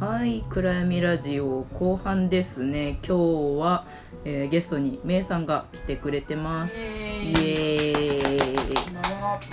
はい暗闇ラジオ後半ですね。今日は、えーゲストにめいさんが来てくれてます。イエーイ。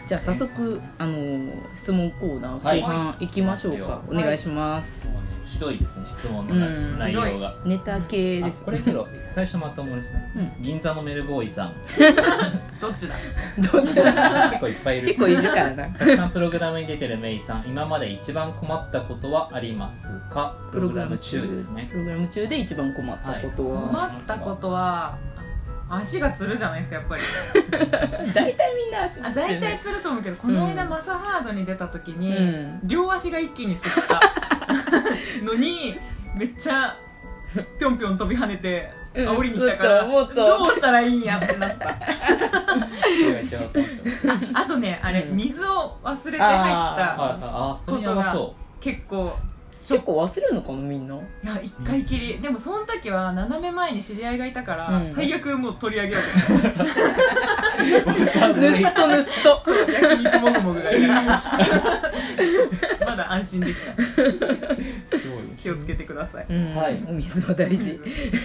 じゃあ早速あのー質問コーナーはい。後半行きましょうか、はい。お願いします、ひどいですね質問のうん。内容が、ネタ系です。あこれけど 最初まともですね、う銀座のメルボーイさん。どっちだ？どっちだ？結構いっぱいいる。結構いるからな。たくさんプログラムに出てるメイさん。今まで一番困ったことはありますか？プログラム中ですね。プログラム中で一番困ったことは、困ったことは足がつるじゃないですかやっぱり。大体みんな足あ大体つると思うけどこの間、マサハードに出た時に、うん。両足が一気につった。のにめっちゃぴょんぴょん飛び跳ねてうん。煽りに来たから、もっともっと。どうしたらいいんやってなった。あとねあれ、うん。水を忘れて入っあたああそれやばそ結構結構忘れるのかなみんな。いや一回きり。でもその時は斜め前に知り合いがいたから、うん。最悪もう取り上げようと。思って盗っと盗っと。そう。焼肉もぐもぐがいた まだ安心できた。うすごい気をつけてください、うん。はい。お水は大事。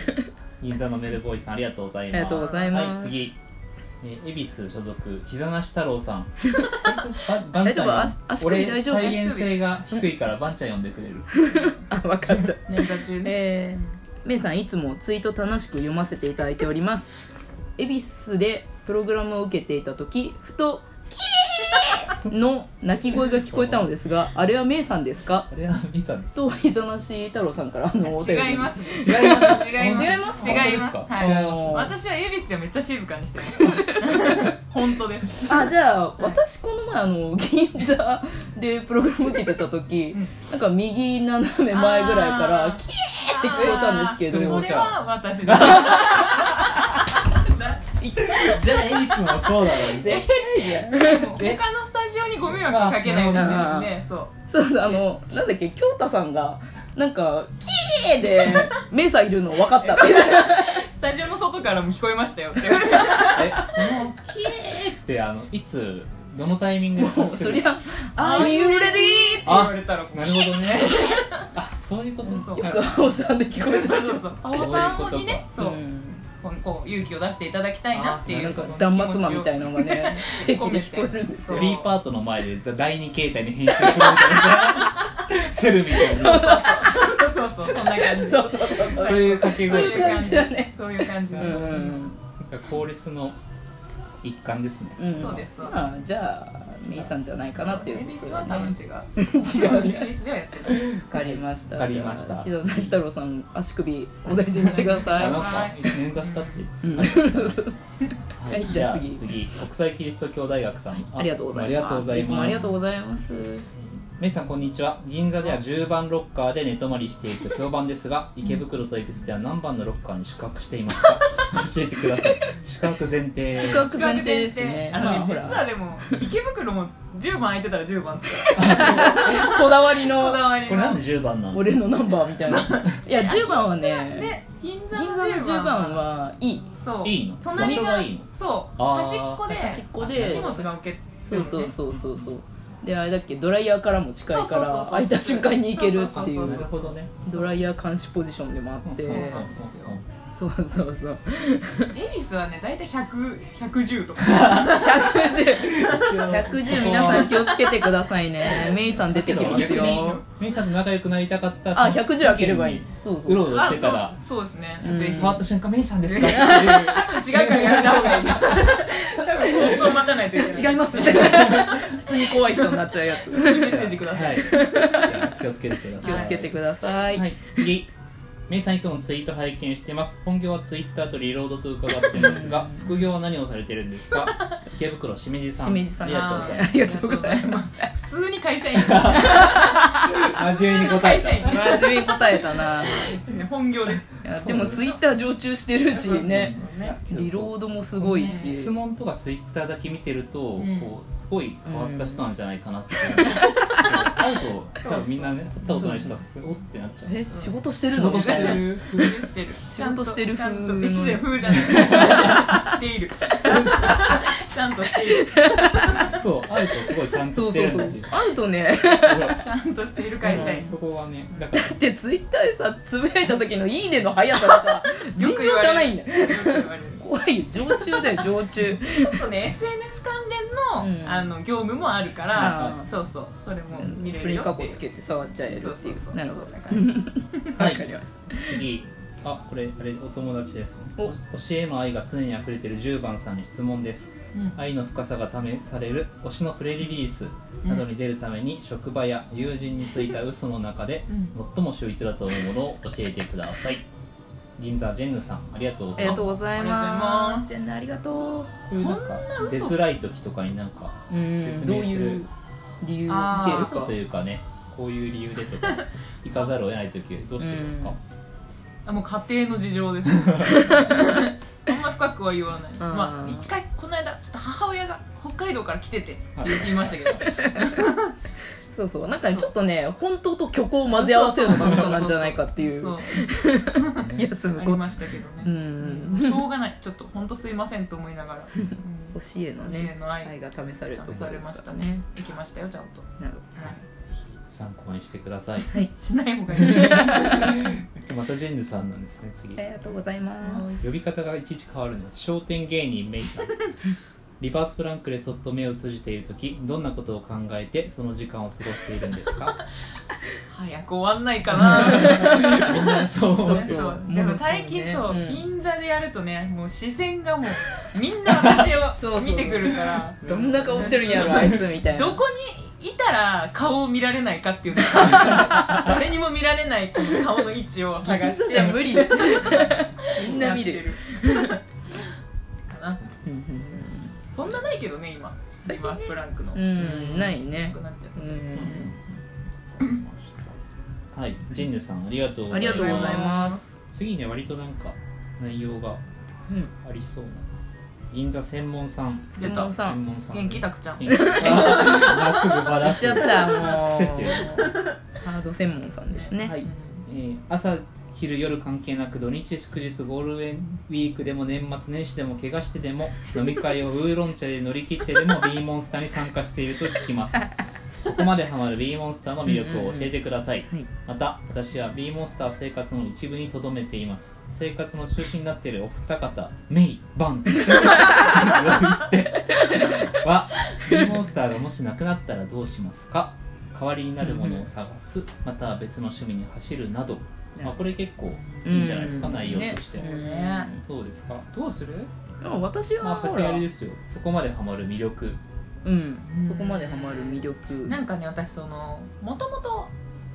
銀座のメルボーイさんありがとうございます。ありがとうございます。はい次えー恵比寿所属膝なし太郎さん。ばばん大丈夫ちゃん足足首俺大丈夫再現性が低いからばんちゃん呼んでくれる。あ分かった。捻挫中ね。えー、めいさんいつもツイート楽しく読ませていただいております。恵比寿でプログラムを受けていた時ふと「キー!」の鳴き声が聞こえたのですがあれはめいさんですか？あれはミさんです。と膝なし太郎さんからあの違います。ね違います。違います。違います。違います。はい。私は恵比寿でめっちゃ静かにしてる 本当です。あじゃあ私この前あの銀座でプログラム受けてた時、うん。なんか右斜め前ぐらいからキーって聞こえたんですけど。それは私です じゃあ恵比寿もそうだろう絶対じゃん。他のスタジオにご迷惑をかけないようにしてるんで そう。そうそうあのなんだっけ京太さんがなんか「キー!」でメイさんいるの分かった。ってスタジオの外からも聞こえましたよって。言われてえその「キー!」ってあのいつどのタイミングで？もう発するそりゃ「Are you ready?」って言われたらなるほどね。あそういうことそう。よく青さんで聞こえた。そうそうそう。さんにねそう。うんこうこう勇気を出していただきたいなっていうんなか断末魔みたいなのがね定期で聞こえるんですそうフリーパートの前で第二形態に編集するみたいな。セルみたいなそうそうそうそんな感じ。そうそうそうそう。そういう掛け声。そういう感じ。だねそういう感じ。うだねんコーレスの一環ですね。うん。そうですそうです。まあじゃあメイさんじゃないかなっていう。恵比寿は多分違う。違うね恵比寿ではやってないわかりました。わかりましたさん足首お大事にしてください。あなんか捻挫したって。うん。ははいじゃあ次。次国際キリスト教大学さん。ありがとうございます。いいつもありがとうございますメイさんこんにちは。銀座では10番ロッカーで寝泊まりしていると評判ですが池袋と恵比寿では何番のロッカーに宿泊していますか？教えてください。宿泊前提。宿泊前提。ですねあのね、まあ実はでも池袋も10番空いてたら10番っつっこだわりたこのだわりの。これなんで10番なんです俺のナンバーみたいな。いや10番はねで銀座の銀座の10 10番番はいい。そう。いいの？隣がいいの？そう。端っこで端っこで。荷物が受けそうそうそうそうそうであれだっけドライヤーからも近いから空いた瞬間に行けるっていそうそうそうなうるほどねドライヤー監視ポジションでもあって。そうなんですよ。そうそうそう。恵比寿はね大体100110とか。110 110皆さん気をつけてくださいね。メイさん出てきますよ。メイさんと仲良くなりたかった。あ110開ければいい。そうそうう。ろうろしてたら。あそうそうですね、うん。ぜひ。触った瞬間メイさんですか？違うからやめた方がいい 相当待たないといけない。違います普通に怖い人になっちゃうやつメッセージくださはい。い気をつけてください。気をつけてください、はい、次。メイさんいつもツイート拝見してます。本業はツイッターとリロードと伺ってますが、副業は何をされてるんですか？池袋しめじさん。しめじさん。ありがとうございます。普通に会社員。真面目に答えた。真面目に答えたな。本業です。いやでもツイッター常駐してるしねね。リロードもすごいし。質問とかツイッターだけ見てると、ん。こうすごい変わった人なんじゃないかなって。会うと多分みんなね会ったことない人は普通におってなっちゃう。え仕事してるの？仕事してる。してるしてる。仕事してるちゃんと風のちゃんと風じゃない。している。ちゃんとしている。そう会うとすごいちゃんとしてそうそうるんですよ会う。とねちゃんとしている会社員。そこはねだから。だってツイッターでさつぶやいた時の「いいね」の速さがさ 尋常じゃないんだよ怖いよ常駐だよ常駐。ちょっとね SNS 関連の,、うん。あの業務もあるかあらーそうそうそれも見れそれに過去るよっていう。つけて触っちゃえるっていう。そうそうそう。なるほどそんな感じ。はい。わかりました。次。あこれあれお友達ですお。お教えの愛が常に溢れてる10番さんに質問です。うん。愛の深さが試される推しのプレリリースなどに出るために職場や友人についた嘘の中でうん。最も秀逸だと思うものを教えてください銀座ジェンヌさんありがとうございます。とうございありがとうございまます。すジェンヌありがとそんな出づらい時とかになんか説明する理由をつけるか。嘘というかねこういう理由でとか 行かざるを得ない時どうしてるんですか、うん。あもう家庭の事情です。あんま深くは言わない。うん。まあ一回この間ちょっと母親が北海道から来ててって言いましたけど そうそう。なんかねちょっとね本当と虚構を混ぜ合わせるのが嘘なんじゃないかっていう。そう。休むありまコツしたけどうね、んしょうがない。ちょっと本当すいませんと思いながら、うん。教えの教ねえの愛愛が試されるとこされましたね。行きましたよちゃんと、なるはい、参考にしてください。しない方がいい。またジェンヌさんなんですね次。ほどありがとうございます。呼び方がいちいち変わるの。商店芸人メイさんリバースプランクでそっと目を閉じている時どんなことを考えてその時間を過ごしているんですか？早く終わんないかな。そうそうそう。でも最近そう、うん。銀座でやるとねもう視線がもうみんな私を 見てくるから。どんな顔してるんやろあいつみたいな。どこにいたら顔を見られないかっていう。のが誰にも見られないこの顔の位置を探しじてゃ無理。みんな見るんなないけどね今。リバースプランクの、うんないね。なくなっちゃったうん。はいジェンヌさんありがとうございます。ありがとうございます。次ね割となんか内容がうん。ありそうな。銀座専門さん。専門さん。専門さん。元気たくちゃん。元気。あーすぐバラ言っちゃったもう。ハード専門さんですね。はい、えー朝昼夜関係なく土日祝日ゴールデンウィークでも年末年始でも怪我してでも飲み会をウーロン茶で乗り切ってでも B モンスターに参加していると聞きます。そこまでハマる B モンスターの魅力を教えてください、はい。また私は B モンスター生活の一部にとどめています。生活の中心になっているお二方メイバン。は B モンスターがもしなくなったらどうしますか？代わりになるものを探す。または別の趣味に走るなど、まあ、これ結構いいんじゃないですか、うん。内容として、ね。ねどうですか？どうする？でも私まあ先はほらあれですよ。そこまでハマる魅力。うん。そこまでハマる魅力。なんかね私そのもともと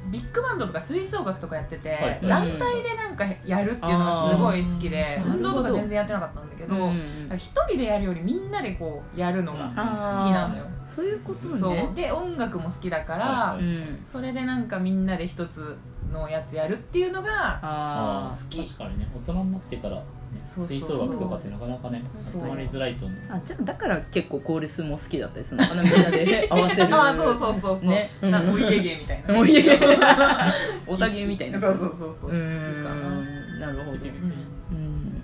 ビッグバンドとか吹奏楽とかやってて、はい。団体でなんかやるっていうのがすごい好きで運動とか全然やってなかったんだけど、うん。人でやるよりみんなでこうやるのがうん。好きなのよ、そういうことね。で音楽も好きだから、はい。うん。それでなんかみんなで一つのやつやるっていうのがあー。好き。確かにね。大人になってから、ね、そうそう吹奏楽とかってなかなかねそう。集まりづらいと思う。ーあじゃあだから結構コーレスも好きだったりするのかなみんなで 合わせる。ああそうそうそうそう、ね。なんかお家芸みたいなお家芸。おたげみたいな。そうそうそうそう。う好きかな、んなるほど。うん。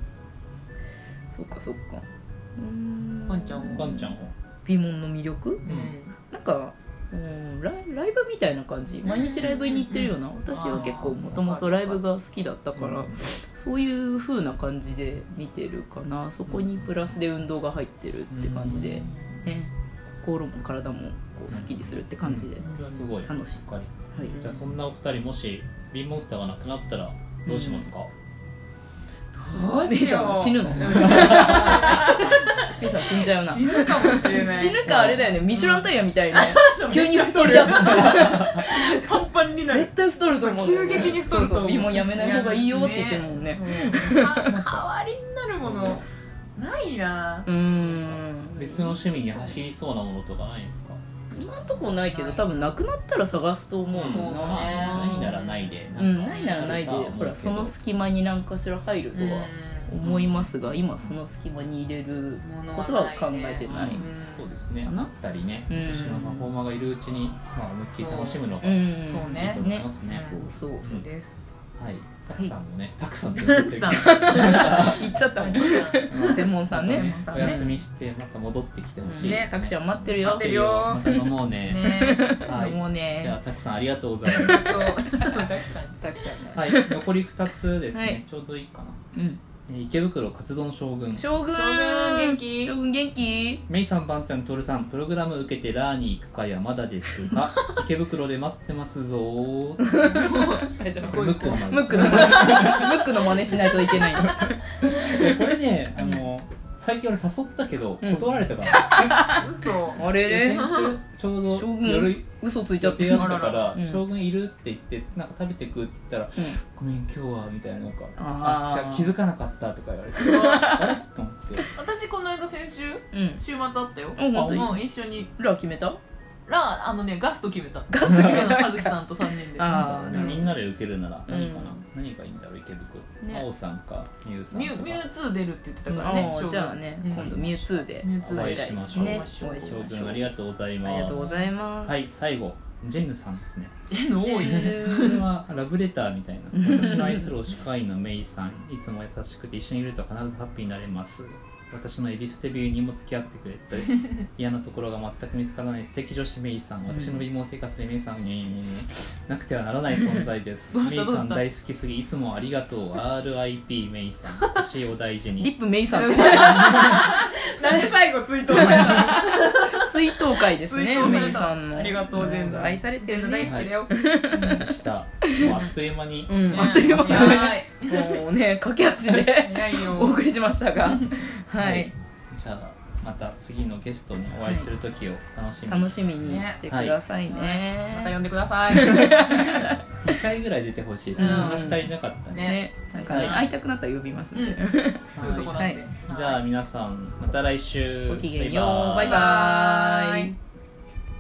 そっかそっか。うん。ワンちゃんはワンちゃんはピモンの魅力？うん。なんかうんライライブみたいな感じ。毎日ライブに行ってるような私は結構もともとライブが好きだったからそういう風な感じで見てるかな。そこにプラスで運動が入ってるって感じでね。心も体もこうすっきりするって感じで楽しい。わかりますはい。じゃあそんなお二人もしビンモンスターがなくなったらどうしますか、どうしよう。死ぬの？ペイさん死んじゃうな。死ぬかもしれない。死ぬかあれだよね。ミシュランタイヤみたいな。急に太り出すパンパンになる。絶対太ると思う。急激に太ると思う。そうやめない方がいいよって言ってるもん。ね代わりになるものないな。うーん。別の趣味に走りそうなものとかないんですか？今んとこないけど多分なくなったら探すと思うそうもんなないならないでうんないならないで。ほらその隙間に何かしら入るとは思いますが今その隙間に入れることは考えてない、うん。そうですね。かな？あったりね。うん。後ろのパフォーマーがいるうちに、まあ、思いっきり楽しむのがいいうん。そうねと思いますね。そうそう。ですはい。たくさんもねたくさんってた言ってるくさん。言っちゃったもん。専門さんね。ねお専門さんね。休みしてまた戻ってきてほしい。ね。ですさくちゃん待ってるよ。待ってるよ。もうね。ね。はい。もうじゃたくさんありがとうございましそう。たくちゃん。たくちゃんね。たはい。残り2つですね、はい。ちょうどいいかな。うんえー池袋カツ丼将軍。将軍。将軍元気。将軍元気。メイさん、バンちゃん、トルさん、プログラム受けてラーに行くかやまだですが、池袋で待ってますぞ。ー。大丈夫。これムックの真似。ムックのムックの真似しないといけない。でこれね、あの、最近俺誘ったけど、うん。断られたから。嘘。あれ？れで先週、ちょうど将夜軍嘘ついちゃって。予定ったから将軍いるって言って、なんか食べてくって言ったら、うん。ごめん、今日は、みたいな、なんか、あー。あ、じゃあ気づかなかったとか言われて、あれ？と思って。私この間先週うん。週末あったよ。うん本当に？うん一緒に。ラー決めた？らあのねガスト決めた。ガスト決めた。葉月さんと3人で。あーみんなで受けるなら何かな、うん何がいいんだろう池袋、ね。真央さんかミュウさんとか。ミュミュウツー出るって言ってたからあね将軍ーじゃあねうん。今度ミュウツーでミュウツーお会会いしましょう、お会いし将ましょう。軍ありがとうございます。ありがとうございます。はい最後ジェンヌさんですね。えの多いね。これはラブレターみたいな。私の愛する推し会員のメイさん。いつも優しくて一緒にいると必ずハッピーになれます私の恵比寿デビューにも付き合ってくれて 嫌なところが全く見つからない素敵女子メイさん私の美毛生活でメイさんになくてはならない存在です。メイさん大好きすぎいつもありがとう。RIP メイさん。私を大事に。リップメイさん。ってなんで最後追悼された 追悼会ですねメイさんの。ありがとうジェンヌ愛されてるね大好きだよ。でしたもうあっという間に、うん。ねあっという間に。もうね駆け足でお送りしましたがはい。じゃあまた次のゲストにお会いする時を楽しみに、楽しみにしてくださいまたね呼んでください。2回ぐらい出てほしいですね、うん。話足りなかったね。ね。なんかねはい。会いたくなったら呼びますんで すぐそこなんで。はい。じゃあ皆さんまた来週。ごきげんよう。バイバーイ